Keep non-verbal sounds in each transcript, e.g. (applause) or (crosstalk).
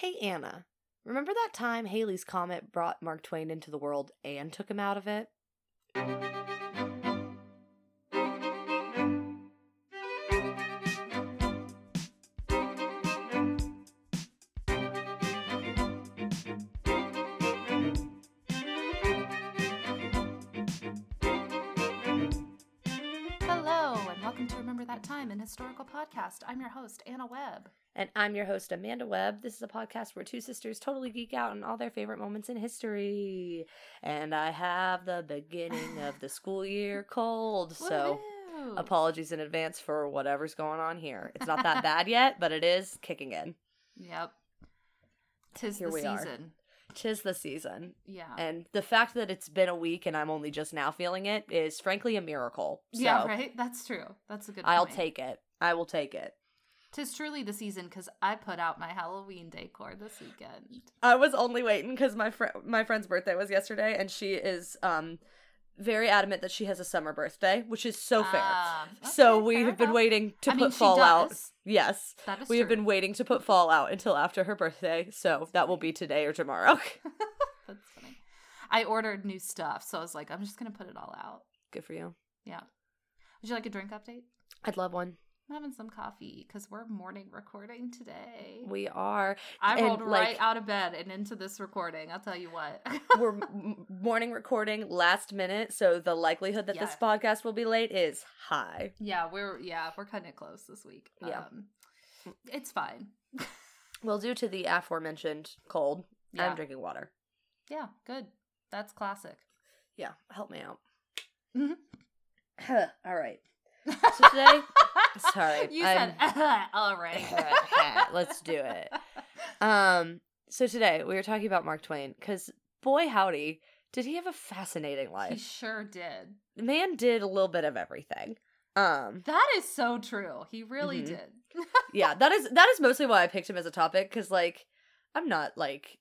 Hey, Anna. Remember that time Halley's Comet brought Mark Twain into the world and took him out of it? Podcast. I'm your host, Anna Webb. And I'm your host, Amanda Webb. This is a podcast where two sisters totally geek out on all their favorite moments in history. And I have the beginning of the school year (laughs) cold, so apologies in advance for whatever's going on here. It's not that bad yet, but it is kicking in. (laughs) Yep. Tis Here the we are. season. Tis the season. Yeah. And the fact that it's been a week and I'm only just now feeling it is frankly a miracle. So yeah, right? That's true. That's a good I'll point. take it. I will take it. Tis truly the season because I put out my Halloween decor this weekend. I was only waiting because my friend my friend's birthday was yesterday, and she is um very adamant that she has a summer birthday, which is so fair. Ah, so we fair have been enough. waiting to I put mean, she fall out. does. Yes, That is we have true. been waiting to put fall out until after her birthday, so that will be today or tomorrow. (laughs) That's funny. I ordered new stuff, so I was like, I'm just gonna put it all out. Good for you. Yeah. Would you like a drink update? I'd love one. I'm having some coffee because we're morning recording today. We are. I and, rolled right out of bed and into this recording. I'll tell you what. (laughs) We're (laughs) morning recording last minute, so the likelihood that this podcast will be late is high. yeah, we're yeah we're kind of close this week. Yeah. um, it's fine. (laughs) Well, due to the aforementioned cold, Yeah, I'm drinking water. yeah, good. That's classic. Yeah, help me out. Mhm. (sighs) All right. So today, (laughs) sorry, you I'm- said (laughs) all right. (laughs) let's do it. Um, so today we were talking about Mark Twain because boy howdy, did he have a fascinating life? he sure did. The man did a little bit of everything. Um, That is so true. He really Mhm. did. yeah, that is that is mostly why I picked him as a topic because like I'm not like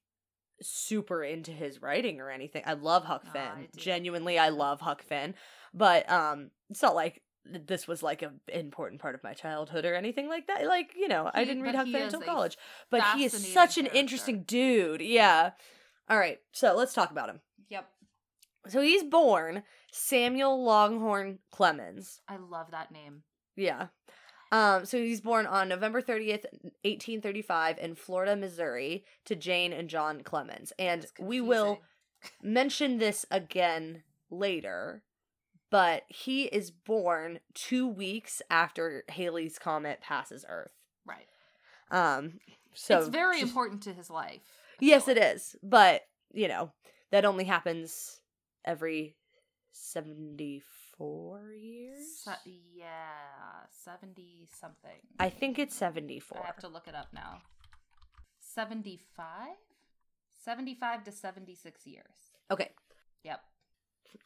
super into his writing or anything. I love Huck Oh, Finn. I. Genuinely, I love Huck Finn. But um, it's not like this was like an important part of my childhood or anything like that. Like you know, I didn't read Huck Finn until college. But he is such an character. interesting dude. Yeah. All right, so let's talk about him. Yep. So he's born Samuel Langhorne Clemens. I love that name. Yeah. Um, so he's born on November 30th, 1835 in Florida, Missouri to Jane and John Clemens. And we will mention this again later, but he is born 2 weeks after Halley's comet passes Earth. Right. Um so it's very just- important to his life. Yes, it is. But, you know, that only happens every 74 years. Yeah, seventy something. I think it's 74. I have to look it up now. 75? 75 to 76 years. Okay, Yep.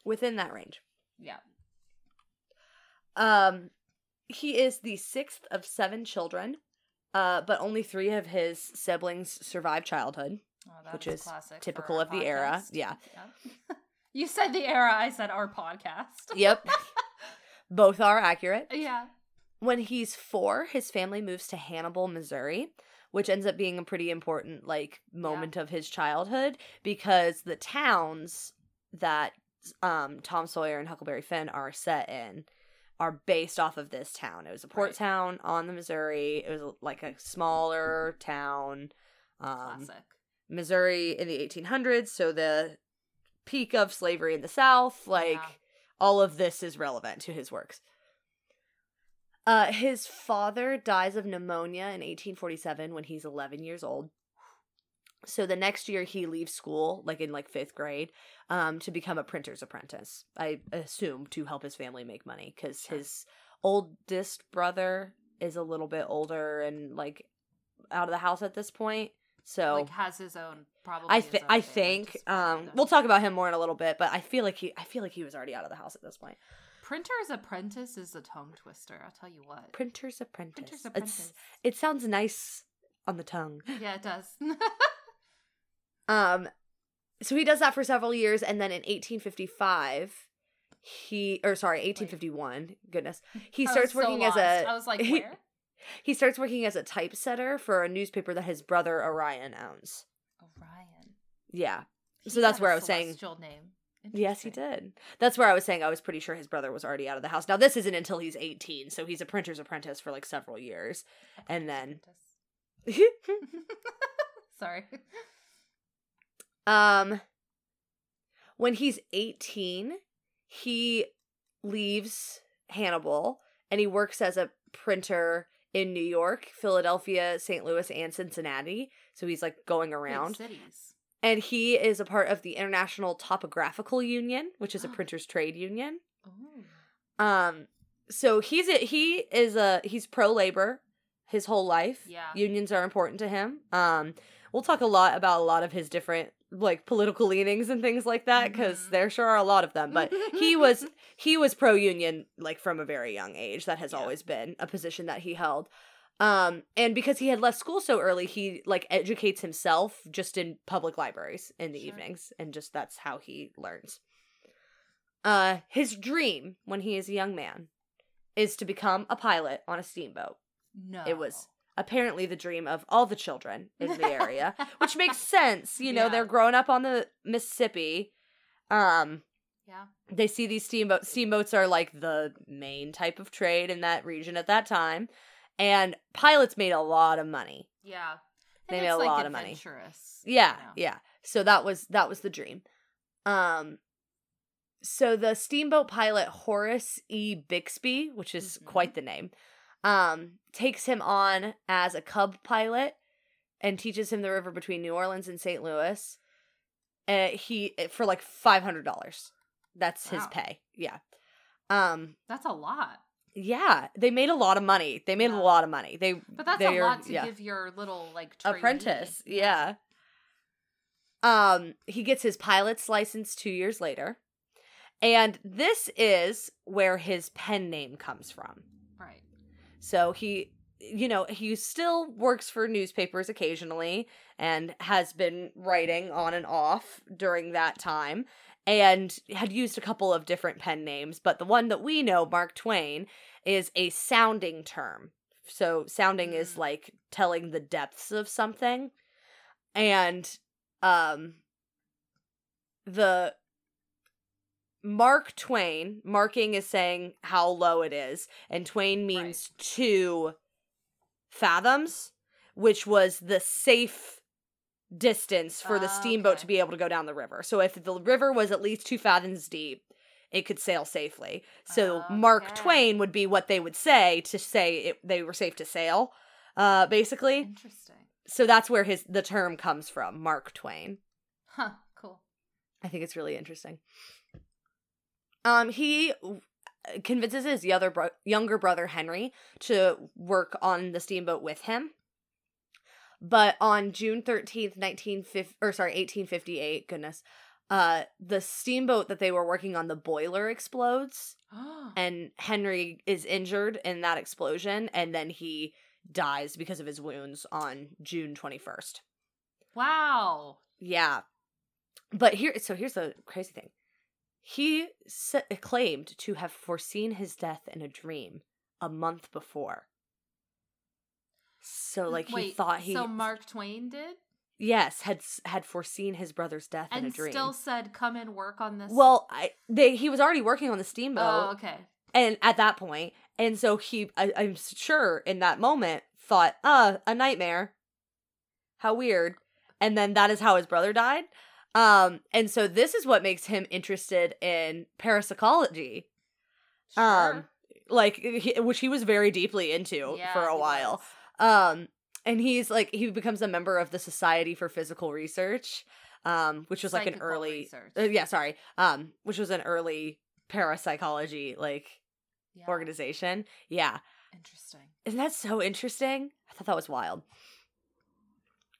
within that range. Yeah. Um, he is the sixth of seven children, uh, but only three of his siblings survived childhood. Oh, Which is typical of the era. Yeah. (laughs) Yeah. you said the era, I said our podcast. Yep, (laughs) both are accurate. yeah. When he's four, his family moves to Hannibal, Missouri, which ends up being a pretty important like moment of his childhood because the towns that um, Tom Sawyer and Huckleberry Finn are set in are based off of this town. It was a port Right. town on the Missouri. It was like a smaller town. Um, Classic. Missouri in the 1800s, so the peak of slavery in the South, like Yeah. all of this is relevant to his works. Uh, his father dies of pneumonia in 1847 when he's 11 years old. So the next year he leaves school, like in like fifth grade, um, to become a printer's apprentice. I assume to help his family make money because his oldest brother is a little bit older and like out of the house at this point. So like has his own probably. I own I think um we'll talk about him more in a little bit, but I feel like he I feel like he was already out of the house at this point. Printer's Apprentice is a tongue twister. I'll tell you what. Printer's apprentice. Printer's It's, Apprentice. it sounds nice on the tongue. yeah, it does. (laughs) Um so he does that for several years and then in 1855 he or sorry 1851 goodness he I starts so working as lost. a I was like, he- where? He starts working as a typesetter for a newspaper that his brother Orion owns. Orion. Yeah. He So that's where I was saying- Name. Yes, he did. That's where I was saying I was pretty sure his brother was already out of the house. Now this isn't until he's 18, so he's a printer's apprentice for like several years. And then (laughs) (laughs) Sorry. Um when he's 18, he leaves Hannibal and he works as a printer in New York, Philadelphia, St. Louis, and Cincinnati. So he's like going Big around. cities. And he is a part of the International Typographical Union, which is a Oh. printers trade union. Ooh. Um so he's a, he is a he's pro labor his whole life. Yeah. Unions are important to him. Um we'll talk a lot about a lot of his different like political leanings and things like that cuz Mhm. there sure are a lot of them, but he (laughs) was he was pro union like from a very young age. That has Yeah. always been a position that he held. Um and because he had left school so early, he like educates himself just in public libraries in the Sure. evenings and just that's how he learns. Uh his dream when he is a young man is to become a pilot on a steamboat. no. It was apparently the dream of all the children in the area, (laughs) which makes sense. You know, Yeah. they're growing up on the Mississippi. Um Yeah. they see these steamboats steamboats are like the main type of trade in that region at that time and pilots made a lot of money Yeah. They And made it's, a like, lot of money. yeah you know. yeah so that was that was the dream um so the steamboat pilot horace e bixby which is Mhm. quite the name um takes him on as a cub pilot and teaches him the river between new orleans and st louis uh, he for like $500 that's his pay yeah um That's a lot. Yeah, they made a lot of money. They made Yeah. a lot of money. They But that's they're- a lot to yeah. give your little like trainee. apprentice. Yeah. Um, he gets his pilot's license two years later, and this is where his pen name comes from. So he, you know, he still works for newspapers occasionally and has been writing on and off during that time and had used a couple of different pen names, but the one that we know, Mark Twain, is a sounding term. So sounding is Mm. like telling the depths of something. And um the Mark Twain, marking is saying how low it is, and Twain means two fathoms, which was the safe distance for the Ah, steamboat okay. to be able to go down the river. So if the river was at least two fathoms deep, it could sail safely. So Mark Okay. Twain would be what they would say to say it, they were safe to sail, uh, basically. Interesting. So that's where his the term comes from, Mark Twain. Huh. Cool. I think it's really interesting. Um, he convinces his other bro- younger brother Henry to work on the steamboat with him. But on June 13th, 1950 or sorry, 1858, goodness. Uh the steamboat that they were working on the boiler explodes and Henry is injured in that explosion and then he dies because of his wounds on June 21st. wow. Yeah. But here, so here's the crazy thing. He sa- claimed to have foreseen his death in a dream a month before. So, like, he thought he, So Mark Twain did, yes, had had foreseen his brother's death in a and dream. still said, "Come and work on this." well, I, they he was already working on the steamboat, Oh, okay. and at that point, and so he, I, I'm sure, in that moment, thought, "Uh, a nightmare. How weird." And then that is how his brother died. Um, and so this is what makes him interested in parapsychology, Sure. um, like he, which he was very deeply into Yeah, for a while. Um, and he's like he becomes a member of the Society for Psychical Research, um, which was like an early, uh, yeah, sorry, um, which was an early parapsychology like Yeah. organization. Yeah. Interesting. Isn't that so interesting? I thought that was wild.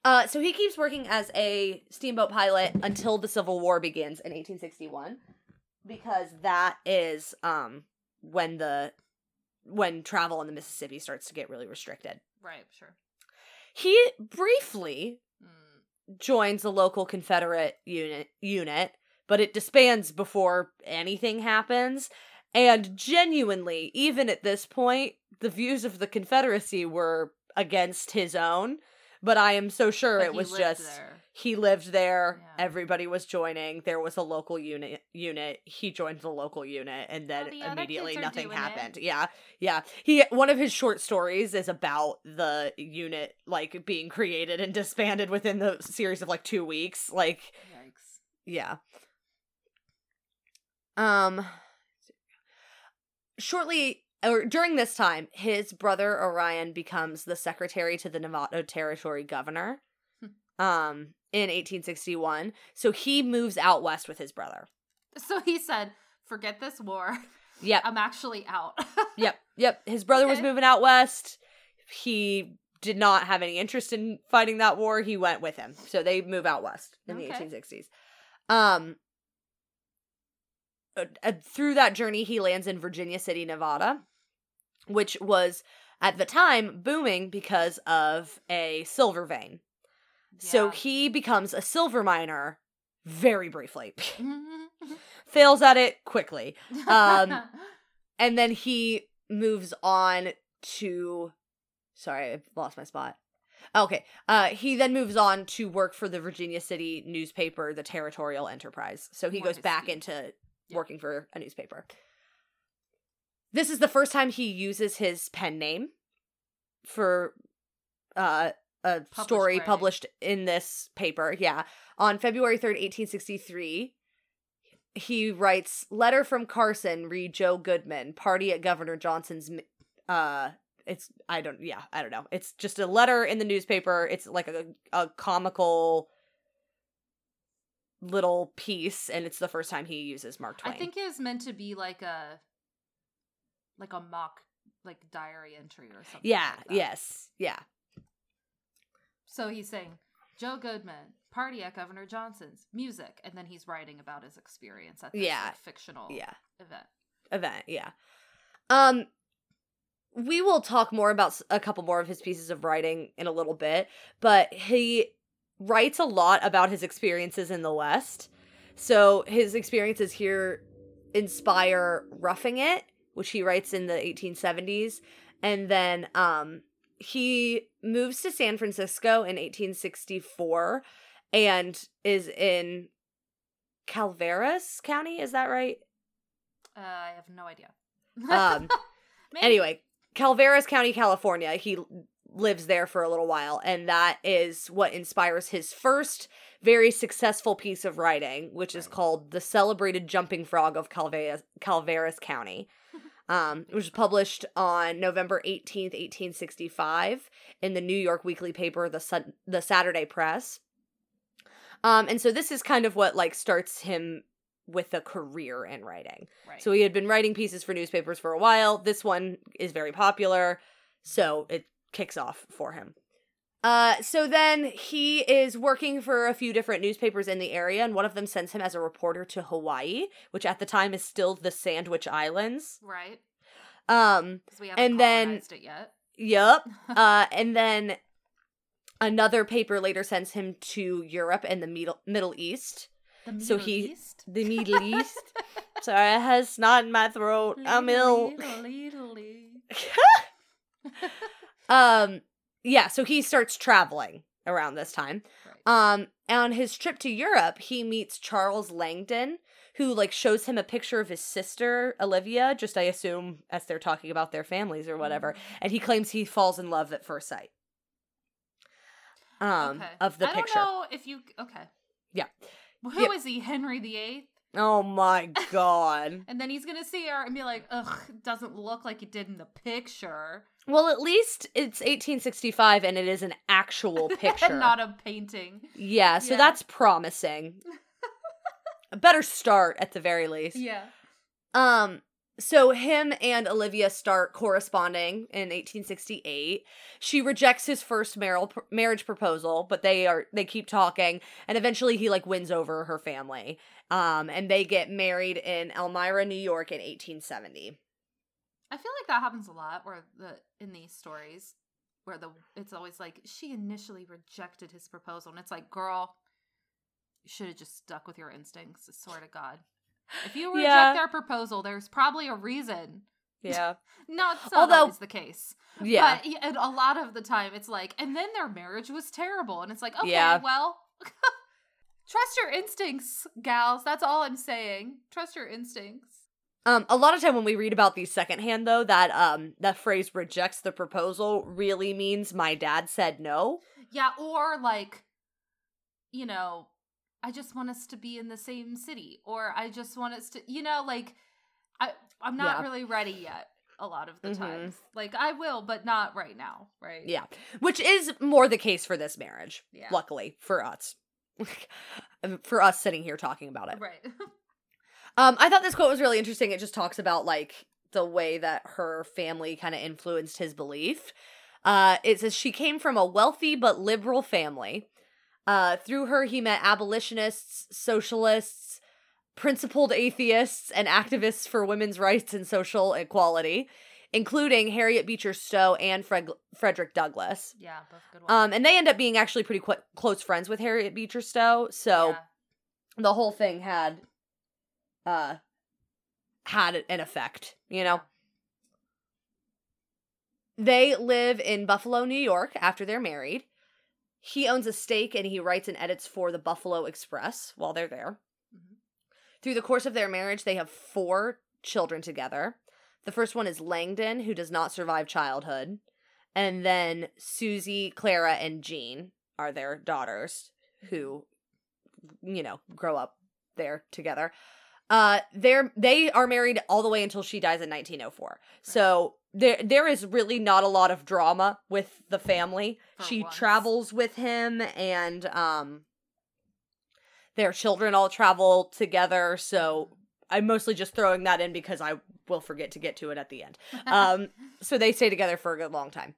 Uh, so he keeps working as a steamboat pilot until the Civil War begins in 1861, because that is um when the when travel on the Mississippi starts to get really restricted. Right. Sure. He briefly Mm. joins the local Confederate unit unit, but it disbands before anything happens. And genuinely, even at this point, the views of the Confederacy were against his own. But I am so sure But it was just there. he lived there. Yeah. Everybody was joining. There was a local unit. Unit. He joined the local unit, and then immediately nothing doing it. happened. Yeah, yeah. He one of his short stories is about the unit like being created and disbanded within the series of like two weeks. Like, Yikes. yeah. Um. Shortly or during this time, his brother Orion becomes the secretary to the Nevada Territory governor. Hmm. Um, in 1861, so he moves out west with his brother. So he said, "Forget this war. Yep, I'm actually out." (laughs) yep, yep. His brother was moving out west. He did not have any interest in fighting that war. He went with him, so they move out west in the 1860s. Um, uh, uh, through that journey, he lands in Virginia City, Nevada, which was at the time booming because of a silver vein. So he becomes a silver miner very briefly, (laughs) fails at it quickly, um, (laughs) and then he moves on to. Sorry, I've lost my spot. Okay. Uh, he then moves on to work for the Virginia City newspaper, the Territorial Enterprise. So he More goes back into Yeah. working for a newspaper. This is the first time he uses his pen name for uh, a Published story writing. published in this paper. Yeah. On February 3rd, 1863, he writes letter from Carson, read Joe Goodman, party at Governor Johnson's uh it's I don't yeah, I don't know. It's just a letter in the newspaper. It's like a a comical little piece and it's the first time he uses Mark Twain. I think it was meant to be like a like a mock like diary entry or something. yeah, like yes. Yeah. So he's saying Joe Goodman, party at Governor Johnson's, music, and then he's writing about his experience at this Yeah. like, fictional Yeah. event. event yeah um we will talk more about a couple more of his pieces of writing in a little bit but he writes a lot about his experiences in the west so his experiences here inspire roughing it which he writes in the 1870s and then um he moves to san francisco in 1864 and is in calveras county is that right Uh, I have no idea. um (laughs) anyway, Calveras County, California. He lives there for a little while, and that is what inspires his first very successful piece of writing, which is called "The Celebrated Jumping Frog of Calveras, Calveras County." Um, it was published on November 18th, 1865 in the New York weekly paper, the Sun- the Saturday Press. Um, and so this is kind of what like starts him with a career in writing. right. So he had been writing pieces for newspapers for a while. This one is very popular, so it kicks off for him. Uh, so then he is working for a few different newspapers in the area, and one of them sends him as a reporter to Hawaii, which at the time is still the Sandwich Islands. right. Um, and then- colonized it yet. yup. (laughs) uh, and then another paper later sends him to Europe and the Middle Middle East. The so he- East? The Middle (laughs) East. Sorry, I have snot in my throat. I'm ill. (laughs) Um yeah so he starts traveling around this time Right. um on his trip to europe he meets charles langdon who like shows him a picture of his sister olivia just i assume as they're talking about their families or whatever and he claims he falls in love at first sight um okay. of the I picture I don't know if you. Okay. Yeah. Who Yep. is he? Henry VIII? Oh my (laughs) god And then he's gonna see her and be like, "Ugh, doesn't look like it did in the picture." well at least it's 1865 and it is an actual (laughs) picture Not a painting. Yeah, so Yeah. that's promising. (laughs) a better start at the very least. Yeah. Um so him and Olivia start corresponding in 1868. She rejects his first marriage proposal, but they are they keep talking and eventually he like wins over her family. Um and they get married in Elmira, New York in 1870. I feel like that happens a lot where the in these stories where the it's always like she initially rejected his proposal and it's like, girl, you should have just stuck with your instincts, swear to God. If you reject Yeah. their proposal, there's probably a reason. (laughs) Yeah. Not, not Although- always the case. Yeah. But and a lot of the time, it's like, and then their marriage was terrible. And it's like, okay, Yeah. well, (laughs) trust your instincts, gals. That's all I'm saying. Trust your instincts. Um, a lot of time when we read about these secondhand though, that um that phrase rejects the proposal really means my dad said no. Yeah, or like, you know, I just want us to be in the same city, or I just want us to, you know, like, I I'm not Yeah. really ready yet. A lot of the Mhm. times, like I will, but not right now, right? Yeah. Which is more the case for this marriage. Yeah. Luckily for us. (laughs) for us sitting here talking about it. right. (laughs) Um, I thought this quote was really interesting. It just talks about like the way that her family kind of influenced his belief. Uh, it says she came from a wealthy but liberal family. Uh, through her, he met abolitionists, socialists, principled atheists, and activists for women's rights and social equality, including Harriet Beecher Stowe and Fred- Frederick Douglass. yeah, both good ones. Um, and they end up being actually pretty qu- close friends with Harriet Beecher Stowe. So Yeah. the whole thing had uh had an effect you know they live in buffalo new york after they're married he owns a stake and he writes and edits for the buffalo express while they're there. Mhm. through the course of their marriage they have four children together. The first one is langdon who does not survive childhood. And then susie clara and jean are their daughters who you know grow up there together. Uh they're they are married all the way until she dies in 1904 so there there is really not a lot of drama with the family For she once. travels with him and um their children all travel together so i'm mostly just throwing that in because i will forget to get to it at the end (laughs) um so they stay together for a good long time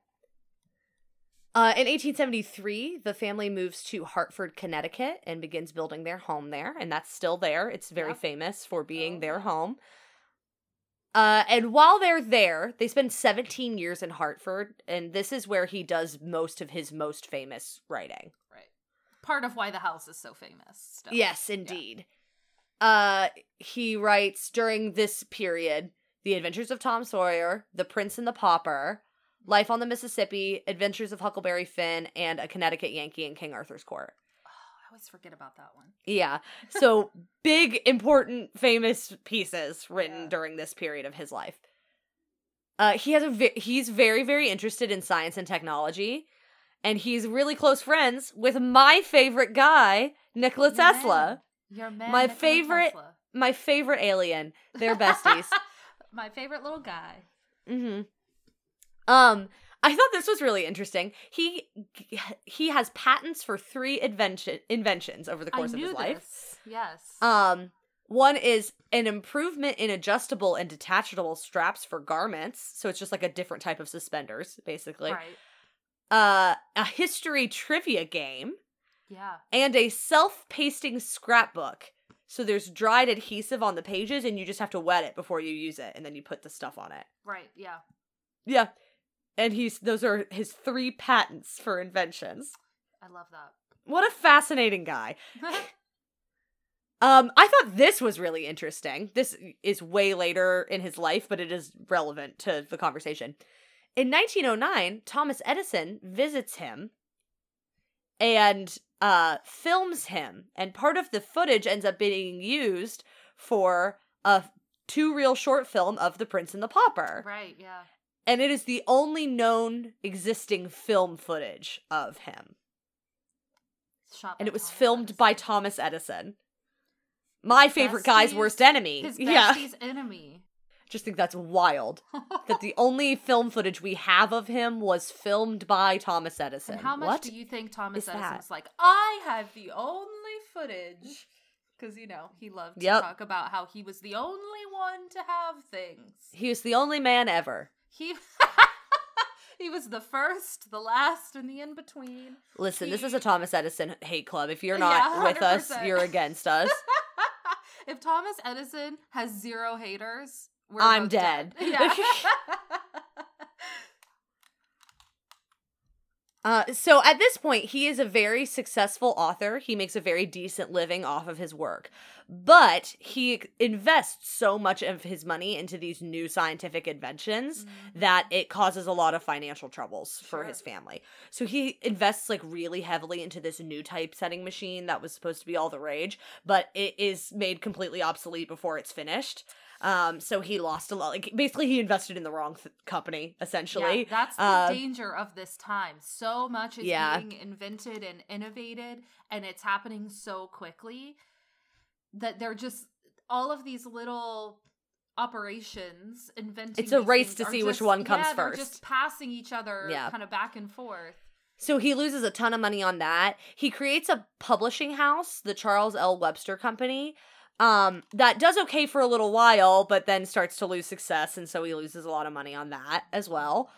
uh, in 1873, the family moves to Hartford, Connecticut, and begins building their home there, and that's still there. It's very Yep. famous for being Oh, their home. Uh, and while they're there, they spend 17 years in Hartford, and this is where he does most of his most famous writing. right. Part of why the house is so famous. Still. Yes, indeed. Uh, he writes during this period The Adventures of Tom Sawyer, The Prince and the Pauper, Life on the Mississippi, Adventures of Huckleberry Finn, and A Connecticut Yankee in King Arthur's Court. Always forget about that one. Yeah. So (laughs) big, important, famous pieces written Yeah. during this period of his life. Uh, he has a he's very very interested in science and technology, and he's really close friends with my favorite guy, Nikola Your Tesla, man. Your man. My Nikola favorite- Tesla. my favorite alien. They're (laughs) besties. My favorite little guy. hmm Um, I thought this was really interesting. He he has patents for three invention inventions over the course of his life. Yes. Um, one is an improvement in adjustable and detachable straps for garments. So it's just like a different type of suspenders, basically. right. Uh, a history trivia game Yeah. and a self-pasting scrapbook. So there's dried adhesive on the pages, and you just have to wet it before you use it, and then you put the stuff on it. Right. Yeah. Yeah, and he's those are his three patents for inventions. I love that. What a fascinating guy. (laughs) Um, I thought this was really interesting. This is way later in his life, but it is relevant to the conversation. In 1909, Thomas Edison visits him and uh, films him, and part of the footage ends up being used for a two reel short film of The Prince and the Pauper. right. Yeah. And it is the only known existing film footage of him. And it was Thomas filmed Edison. by Thomas Edison. My favorite guy's worst enemy. his (laughs) yeah. bestie's enemy. Just think that's wild. (laughs) that the only film footage we have of him was filmed by Thomas Edison. and how much what? do you think Thomas is Edison that? was like? I have the only footage. Because, you know, he loved to Yep. talk about how he was the only one to have things. He was the only man ever. He (laughs) he was the first, the last, and the in between. Listen, this is a Thomas Edison hate club. If you're Yeah, not with us, you're against us. (laughs) if Thomas Edison has zero haters, we're I'm both dead. Yeah. (laughs) Uh, so at this point, he is a very successful author. He makes a very decent living off of his work. But he invests so much of his money into these new scientific inventions that it causes a lot of financial troubles for Sure. his family. So he invests like really heavily into this new typesetting machine that was supposed to be all the rage, but it is made completely obsolete before it's finished. Um, so he lost a lot. Like basically, he invested in the wrong th- company. Essentially, Yeah, that's the Uh, danger of this time. So much is Yeah. being invented and innovated, and it's happening so quickly that they're just all of these little operations inventing. It's a race to see which one comes yeah, first. just passing each other, Yeah. kind of back and forth. So he loses a ton of money on that. He creates a publishing house, the Charles L. Webster Company, um, that does okay for a little while, but then starts to lose success, and so he loses a lot of money on that as well.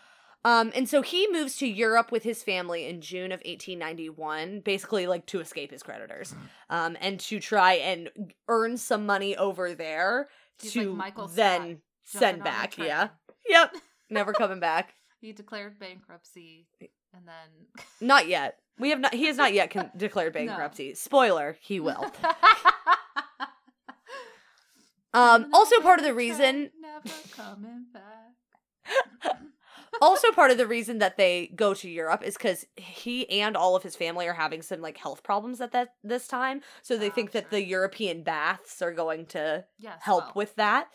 Um, and so he moves to Europe with his family in June of 1891, basically like to escape his creditors, um, and to try and earn some money over there He's to like Michael Scott, then jumping send back. Yeah. Yep. (laughs) Never coming back. He declared bankruptcy, and then Not yet. We have not. He has not yet con- declared (laughs) No. bankruptcy. Spoiler: he will. (laughs) Um. Also, part of the reason. Never coming back. (laughs) Also, part of the reason that they go to Europe is because he and all of his family are having some like health problems at that this time. So they Oh, think that the European baths are going to Yes, help well, with that.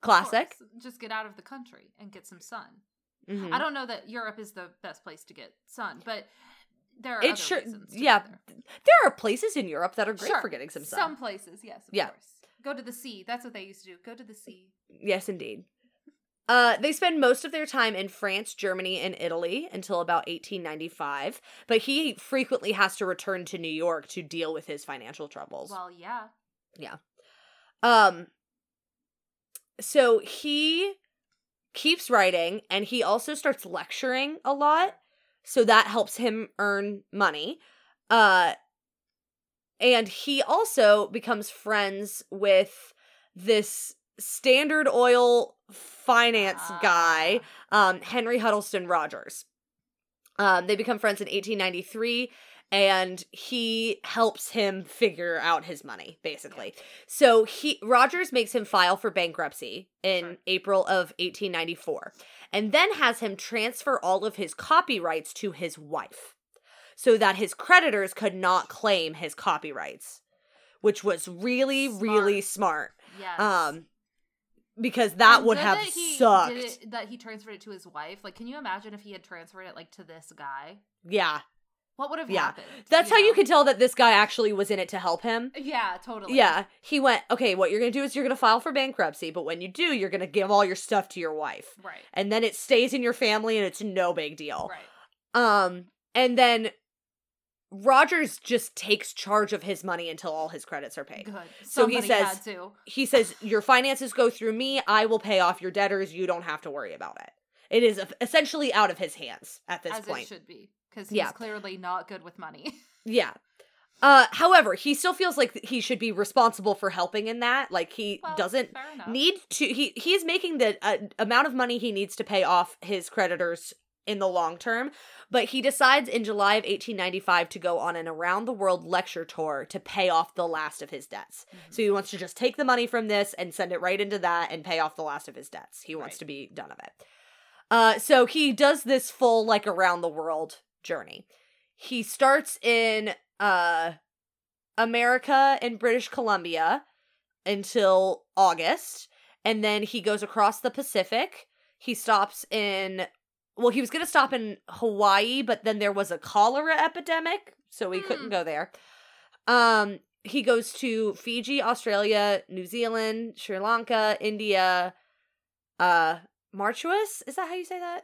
Classic. Just get out of the country and get some sun. Mhm. I don't know that Europe is the best place to get sun, but there are It sure- reasons. Yeah, there. Are places in Europe that are great Sure. for getting some sun. Some places, yes, of Yeah. course. Go to the sea. That's what they used to do. Go to the sea. Yes, indeed. Uh, they spend most of their time in France, Germany, and Italy until about 1895, but he frequently has to return to New York to deal with his financial troubles. Well, yeah. Yeah. Um, so he keeps writing and he also starts lecturing a lot, so that helps him earn money. Uh, and he also becomes friends with this Standard Oil finance guy, Ah, um, Henry Huddleston Rogers. Um, they become friends in 1893, and he helps him figure out his money, basically. So he Rogers makes him file for bankruptcy in Sure. April of 1894, and then has him transfer all of his copyrights to his wife, so that his creditors could not claim his copyrights, which was really, really smart. Yes. Um, because that And would have that he sucked. It, that he transferred it to his wife. Like, can you imagine if he had transferred it like to this guy? Yeah. What would have Yeah. happened? That's how you know? can tell that this guy actually was in it to help him. Yeah, totally. Yeah. He went, okay, what you're going to do is you're going to file for bankruptcy, but when you do, you're going to give all your stuff to your wife. Right. And then it stays in your family and it's no big deal. Right. Um, and then Rogers just takes charge of his money until all his credits are paid. Good. So he says-. He says, Your finances go through me. I will pay off your debtors. You don't have to worry about it. It is essentially out of his hands at this as point. it should be, because he's Yeah. clearly not good with money. (laughs) Yeah. Uh, however, he still feels like he should be responsible for helping in that. Like he Well, doesn't need to. He he is making the uh, amount of money he needs to pay off his creditors in the long term, but he decides in July of 1895 to go on an around the world lecture tour to pay off the last of his debts. Mhm. So he wants to just take the money from this and send it right into that and pay off the last of his debts. He wants Right. to be done of it. Uh, so he does this full like around the world journey. He starts in uh America and British Columbia until August, and then he goes across the Pacific. He stops in well, he was going to stop in Hawaii, but then there was a cholera epidemic, so he couldn't Hmm. go there. Um he goes to Fiji, Australia, New Zealand, Sri Lanka, India, uh Martuas, is that how you say that?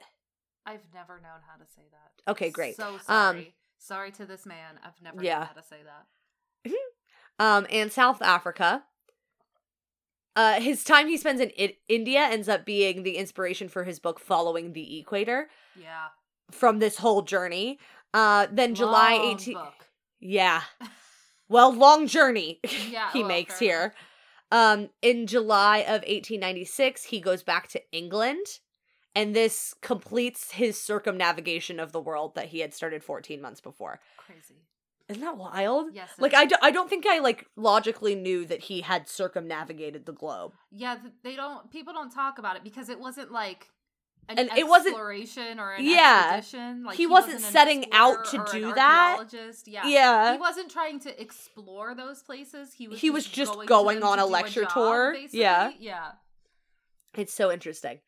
I've never known how to say that. Okay, great. So Um, sorry. sorry to this man. I've never Yeah. known how to say that. (laughs) um, and South Africa. Uh, his time he spends in I- India ends up being the inspiration for his book "Following the Equator." Yeah. From this whole journey, uh, then July Long 18 yeah, (laughs) well, long journey (laughs) Yeah, he well, makes here. Um, in July of 1896, he goes back to England, and this completes his circumnavigation of the world that he had started 14 months before. Crazy. Isn't that wild? Yes. Like. I, do, I don't think I like logically knew that he had circumnavigated the globe. Yeah, they don't. People don't talk about it because it wasn't like an And it wasn't- exploration or an Yeah. expedition. Like He wasn't an setting out to do that. Yeah. Yeah. He wasn't trying to explore those places. He was. He just was just going, going on a lecture job, tour. basically. Yeah. Yeah. It's so interesting.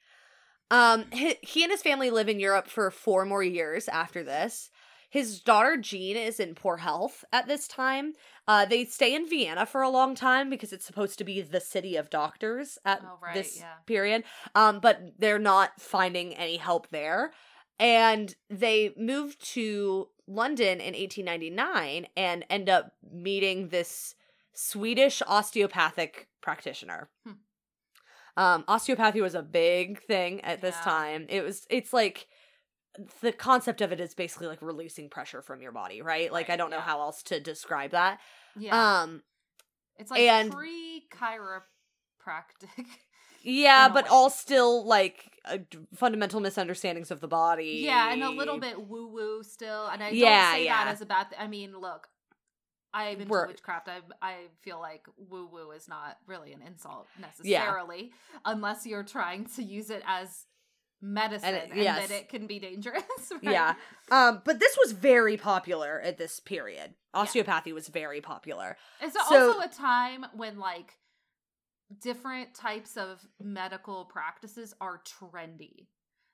Um, he, he and his family live in Europe for four more years after this. His daughter Jean is in poor health at this time. Uh, they stay in Vienna for a long time because it's supposed to be the city of doctors at Oh, right, this yeah. period. Um, but they're not finding any help there, and they move to London in 1899 and end up meeting this Swedish osteopathic practitioner. Hmm. Um, osteopathy was a big thing at this Yeah. time. It was. It's like the concept of it is basically like releasing pressure from your body, right? Like I don't know yeah. how else to describe that. Yeah. Um, it's like and- pre chiropractic. (laughs) yeah, but way. all still like uh, fundamental misunderstandings of the body. Yeah, and a little bit woo woo still. And I Yeah, don't say yeah. that as a bad thing. I mean, look, I'm into We're- witchcraft. I I feel like woo woo is not really an insult necessarily, unless you're trying to use it as medicine, and, yes. that it can be dangerous. (laughs) right? Yeah. Um, but this was very popular at this period. Osteopathy was very popular. It's So- also a time when like different types of medical practices are trendy.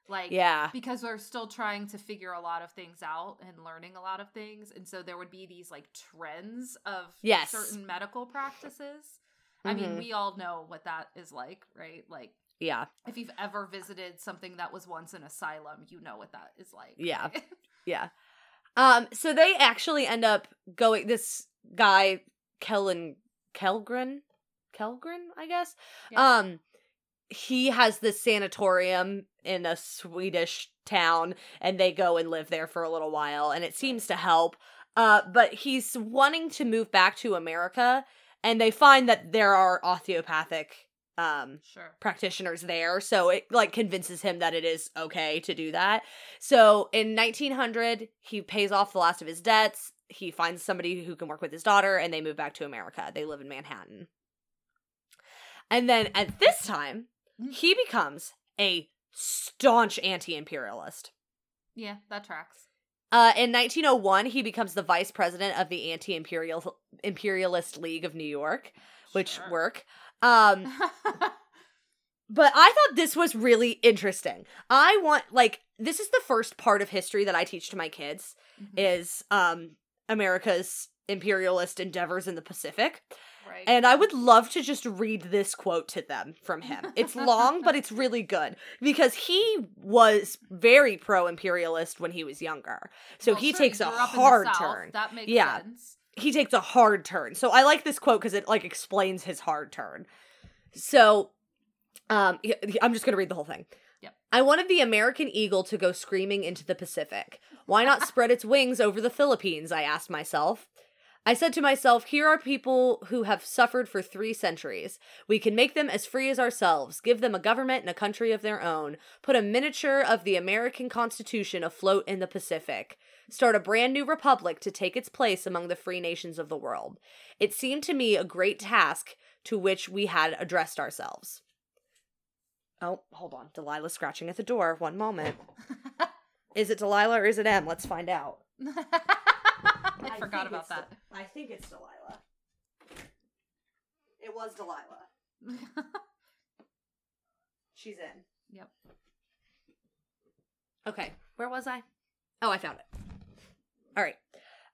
Like Yeah. because we're still trying to figure a lot of things out and learning a lot of things and so there would be these like trends of Yes. certain medical practices i mean Mhm. we all know what that is like right like Yeah. if you've ever visited something that was once an asylum you know what that is like Yeah. (laughs) Yeah. Um, so they actually end up going this guy, Kellen Kelgren Kelgren, I guess. Yeah. Um he has this sanatorium in a Swedish town and they go and live there for a little while and it seems to help. Uh but he's wanting to move back to America and they find that there are osteopathic um sure. practitioners there. So it like convinces him that it is okay to do that. So in 1900 he pays off the last of his debts. He finds somebody who can work with his daughter and they move back to america. They live in manhattan. And then at this time he becomes a staunch anti-imperialist. Yeah that tracks. Uh, in 1901 he becomes the vice president of the anti-imperial imperialist league of new york which Sure. work um (laughs) But I thought this was really interesting. I want like this is the first part of history that I teach to my kids Mhm. is um America's imperialist endeavors in the Pacific. right And I would love to just read this quote to them from him. It's long, but it's (laughs) really good because he was very pro-imperialist when he was younger. So Well, he sure, takes a grew up in the hard turn. that makes Yeah. sense He takes a hard turn. So I like this quote because it like explains his hard turn. So um I'm just gonna read the whole thing. Yep. I wanted the American eagle to go screaming into the Pacific. Why not spread its wings over the Philippines? I asked myself. I said to myself, here are people who have suffered for three centuries. We can make them as free as ourselves, give them a government and a country of their own, put a miniature of the American Constitution afloat in the Pacific, start a brand new republic to take its place among the free nations of the world. It seemed to me a great task to which we had addressed ourselves. Oh, hold on. Delilah's scratching at the door. One moment. (laughs) Is it Delilah or is it M? Let's find out. (laughs) I, forgot about that. I think it's Delilah. It was Delilah. (laughs) She's in. Yep. Okay, where was I? Oh, I found it. All right.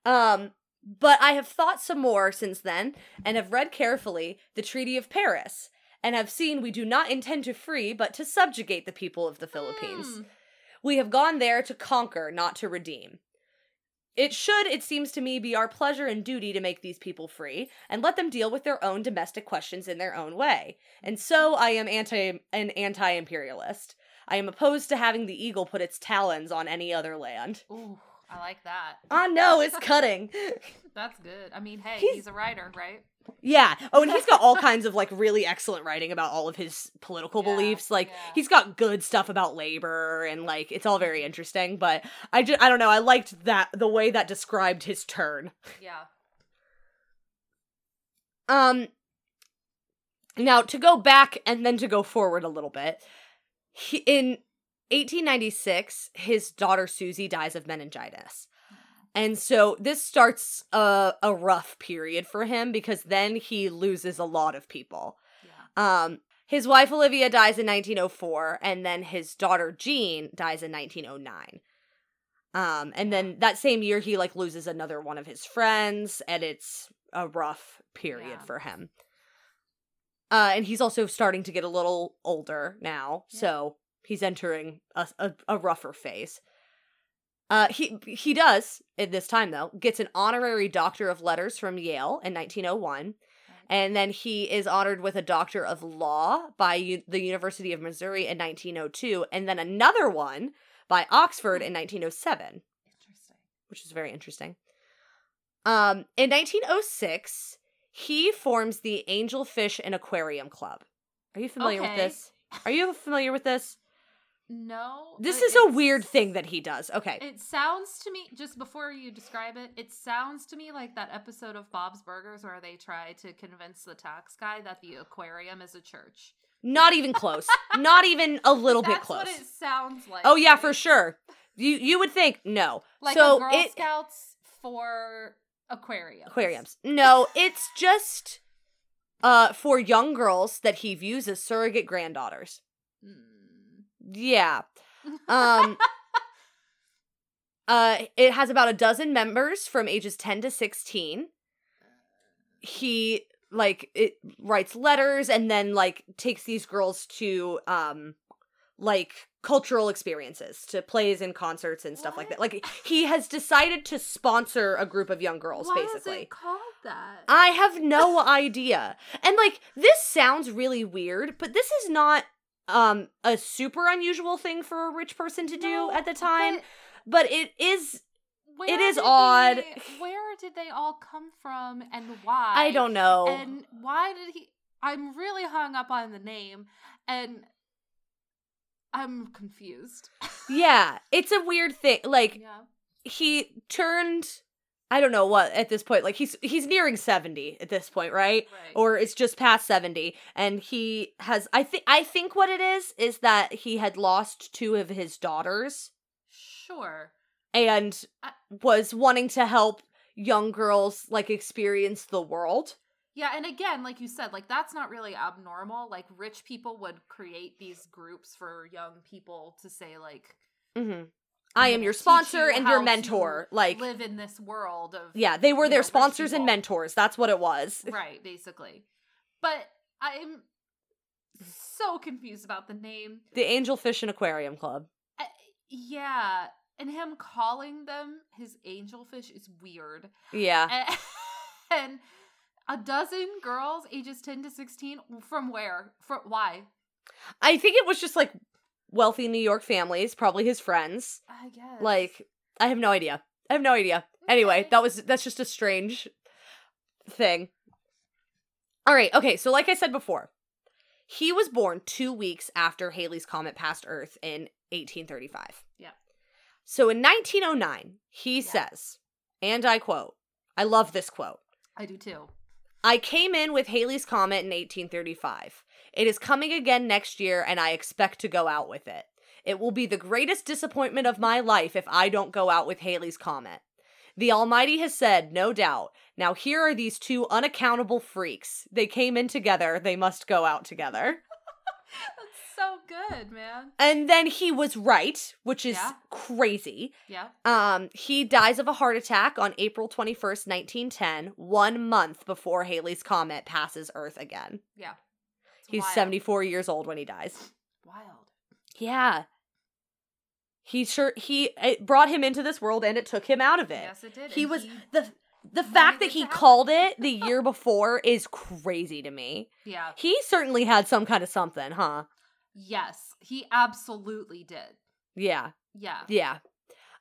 Um, but I have thought some more since then and have read carefully the Treaty of Paris and have seen we do not intend to free but to subjugate the people of the Philippines. Hmm. We have gone there to conquer, not to redeem. It should, it seems to me, be our pleasure and duty to make these people free and let them deal with their own domestic questions in their own way. And so I am anti an anti-imperialist. I am opposed to having the eagle put its talons on any other land. Ooh. I like that. I know it's cutting. (laughs) That's good. I mean, hey, He's- he's, a writer, right? Yeah. Oh, and he's got all (laughs) kinds of like really excellent writing about all of his political Yeah, beliefs. Like yeah. he's got good stuff about labor and like it's all very interesting. But I just I don't know. I liked that the way that described his turn. Yeah. Um. Now to go back and then to go forward a little bit, he, in 1896, his daughter Susie dies of meningitis. And so this starts a, a rough period for him because then he loses a lot of people. Yeah. Um, his wife Olivia dies in 1904, and then his daughter Jean dies in 1909. Um, and then that same year, he like loses another one of his friends, and it's a rough period Yeah. for him. Uh, and he's also starting to get a little older now, Yeah. so he's entering a, a, a rougher phase. Uh, he he does at this time though gets an honorary Doctor of Letters from Yale in 1901, and then he is honored with a Doctor of Law by U- the University of Missouri in 1902, and then another one by Oxford in 1907, Interesting. which is very interesting. Um, in 1906, he forms the Angelfish and Aquarium Club. Are you familiar with this? Are you familiar with this? No. This is a weird thing that he does. Okay. It sounds to me, just before you describe it, it sounds to me like that episode of Bob's Burgers where they try to convince the tax guy that the aquarium is a church. Not even close. (laughs) Not even a little bit That's close. what it sounds like. Oh yeah, for sure. You you would think no. Like so Girl it Scouts for aquariums. aquariums. No, it's just uh for young girls that he views as surrogate granddaughters. Mm. Yeah. (laughs) Um uh it has about a dozen members from ages 10 to 16. He like it writes letters and then like takes these girls to um like cultural experiences to plays and concerts and stuff like that. Like he has decided to sponsor a group of young girls Why basically. is it called that? I have no (laughs) idea. And like this sounds really weird, but this is not um a super unusual thing for a rich person to do No, at the time, but but it is it is odd. (laughs) where did they all come from and why? I don't know. And why did he? I'm really hung up on the name, and I'm confused. (laughs) yeah, it's a weird thing. Like yeah. he turned I don't know what at this point. Like he's he's nearing 70 at this point, right? Right. Or it's just past 70 and he has I think I think what it is is that he had lost two of his daughters sure. and I- was wanting to help young girls like experience the world. Yeah, and again, like you said, like that's not really abnormal. Like rich people would create these groups for young people to say, like, Mhm. I am your sponsor you and your to mentor. Like live in this world of yeah, they were their know, sponsors and mentors. That's what it was. right, basically. But I'm so confused about the name. The Angelfish and Aquarium Club. Uh, yeah, and him calling them his angelfish is weird. Yeah. and, (laughs) and a dozen girls ages 10 to 16 from where from why I think it was just like wealthy New York families, probably his friends. i guess Like I have no idea. I have no idea. Anyway, that was that's just a strange thing. All right, okay, so like I said before, he was born 2 weeks after Halley's comet passed Earth in 1835. Yeah. So in 1909, he Yeah. says, and I quote, I love this quote. i do too I came in with Halley's Comet in 1835. It is coming again next year, and I expect to go out with it. It will be the greatest disappointment of my life if I don't go out with Halley's Comet. The Almighty has said, no doubt. Now here are these two unaccountable freaks. They came in together, they must go out together. (laughs) that's so good man And then he was right, which is Yeah. crazy. yeah Um, he dies of a heart attack on April 21st, 1910, one month before Halley's Comet passes Earth again. yeah He's wild. 74 years old when he dies. wild Yeah. He sure he it brought him into this world and it took him out of it. yes it did he and was he- the the fact that he happen. called it the (laughs) year before is crazy to me. yeah He certainly had some kind of something, huh? yes he absolutely did Yeah. yeah Yeah.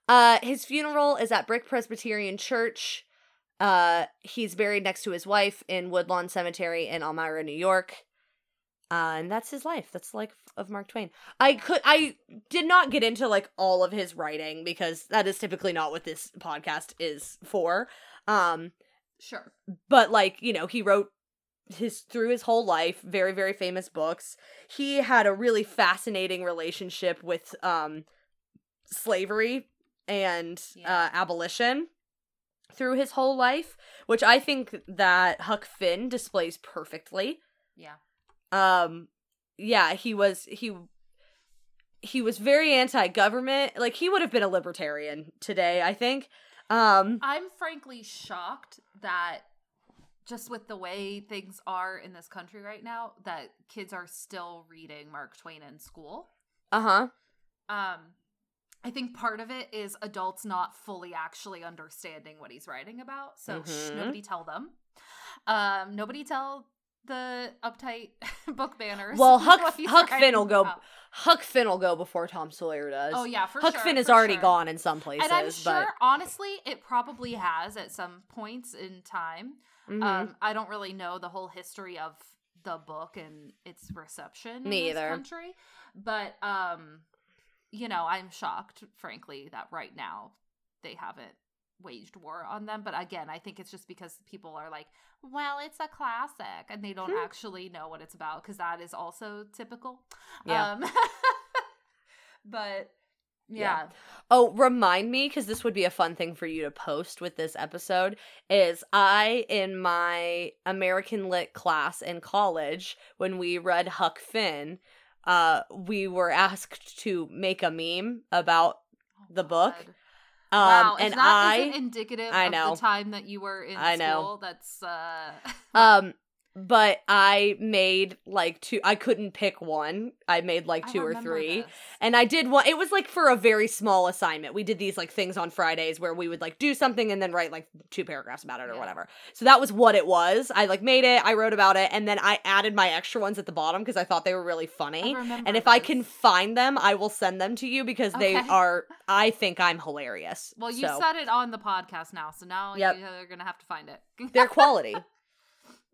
Uh, his funeral is at Brick Presbyterian Church. Uh, he's buried next to his wife in Woodlawn Cemetery in Elmira, New York. Uh, and that's his life. That's the life of Mark Twain. I could I did not get into like all of his writing because that is typically not what this podcast is for. Um, Sure. but like you know he wrote his through his whole life very very famous books he had a really fascinating relationship with um slavery and Yeah. uh abolition through his whole life which i think that huck finn displays perfectly Yeah. Um yeah he was he he was very anti-government like he would have been a libertarian today i think um I'm frankly shocked that just with the way things are in this country right now, that kids are still reading Mark Twain in school. uh-huh Um, I think part of it is adults not fully actually understanding what he's writing about. So shh, Mhm. nobody tell them. Um, nobody tell the uptight (laughs) book banners. Well, (laughs) Huck- Huck Finn will go- about. Huck Finn will go before Tom Sawyer does. Oh yeah, for Huck sure. Finn is already sure. gone in some places, And I'm sure, but honestly, it probably has at some points in time. Mhm. Um, I don't really know the whole history of the book and its reception Me in this either. country, but um, you know, I'm shocked, frankly, that right now they haven't waged war on them. But again, I think it's just because people are like, "Well, it's a classic," and they don't Hmm. actually know what it's about because that is also typical. Yeah. Um, (laughs) but Yeah. yeah. oh, remind me because this would be a fun thing for you to post with this episode. Is I in my American Lit class in college when we read Huck Finn, uh, we were asked to make a meme about Oh, The book? Um, wow, and that I indicative I of know. the time that you were in I know. school, that's uh (laughs) um. But I made like two. I couldn't pick one. I made like two or three. this. And I did one. It was like for a very small assignment. We did these like things on Fridays where we would like do something and then write like two paragraphs about it or Yeah. whatever. So that was what it was. I like made it. I wrote about it, and then I added my extra ones at the bottom because I thought they were really funny. And if I can find them, I will send them to you because they are. I think I'm hilarious. Well, you so, said it on the podcast now, so now Yep. you're gonna have to find it. they're quality. (laughs)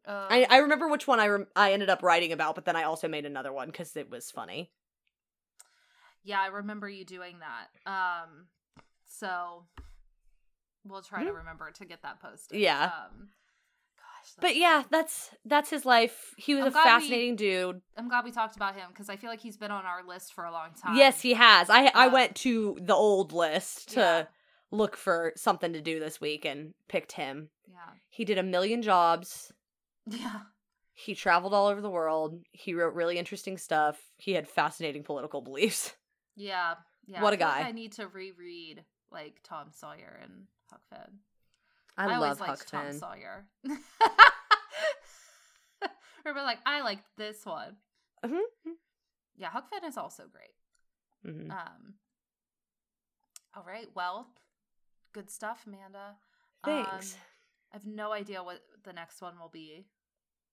Uh, I, I remember which one I rem- I ended up writing about, but then I also made another one because it was funny. yeah, I remember you doing that. Um, so we'll try to remember to get that posted. Yeah. Um, gosh, But yeah, that's that's his life. He was I'm a glad we- fascinating dude. I'm glad we talked about him because I feel like he's been on our list for a long time. Yes, he has. I I Um, went to the old list to Yeah. look for something to do this week and picked him. Yeah. He did a million jobs. Yeah. He traveled all over the world. He wrote really interesting stuff. He had fascinating political beliefs. Yeah. Yeah. What I a like guy. I need to reread like Tom Sawyer and Huck Finn. I, always love liked Huck Tom Finn. Sawyer. (laughs) Remember, like I liked this one. Mhm. Yeah, Huck Finn is also great. Mhm. Um. All right. Well, good stuff, Amanda. Thanks. Um, I have no idea what the next one will be.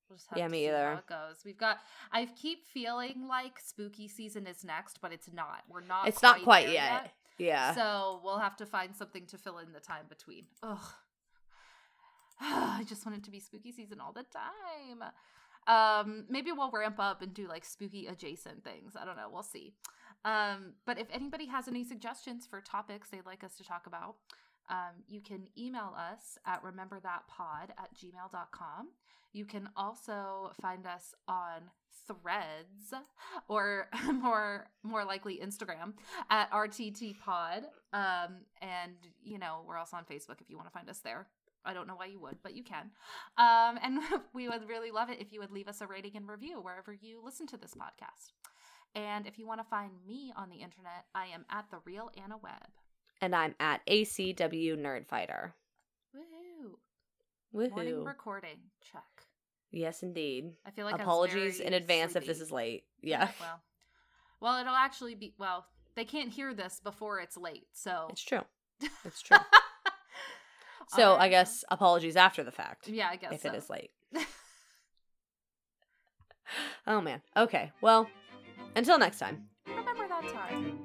We'll just have Yeah, to me see either. How it goes. We've got. I keep feeling like spooky season is next, but it's not. We're not. It's not quite there yet. Yeah. So we'll have to find something to fill in the time between. Ugh. (sighs) I just want it to be spooky season all the time. Um, maybe we'll ramp up and do like spooky adjacent things. I don't know. We'll see. Um, but if anybody has any suggestions for topics they'd like us to talk about, um, you can email us at rememberthatpod at gmail.com. You can also find us on threads (laughs) or (laughs) more more likely Instagram at RTT Pod. Um, and you know, we're also on Facebook if you want to find us there. I don't know why you would, but you can. Um, and (laughs) we would really love it if you would leave us a rating and review wherever you listen to this podcast. And if you want to find me on the internet, I am at the real Anna Webb. And I'm at ACW Nerdfighter. Woohoo! Morning Woohoo. recording. Check. yes, indeed. I feel like Apologies in advance if this is late. Yeah. Well, well, it'll actually be. Well, they can't hear this before it's late, so (laughs) It's true. It's true. (laughs) So I guess apologies after the fact. Yeah, I guess if so. it is late. (laughs) oh man. Okay. Well, until next time. Remember that time.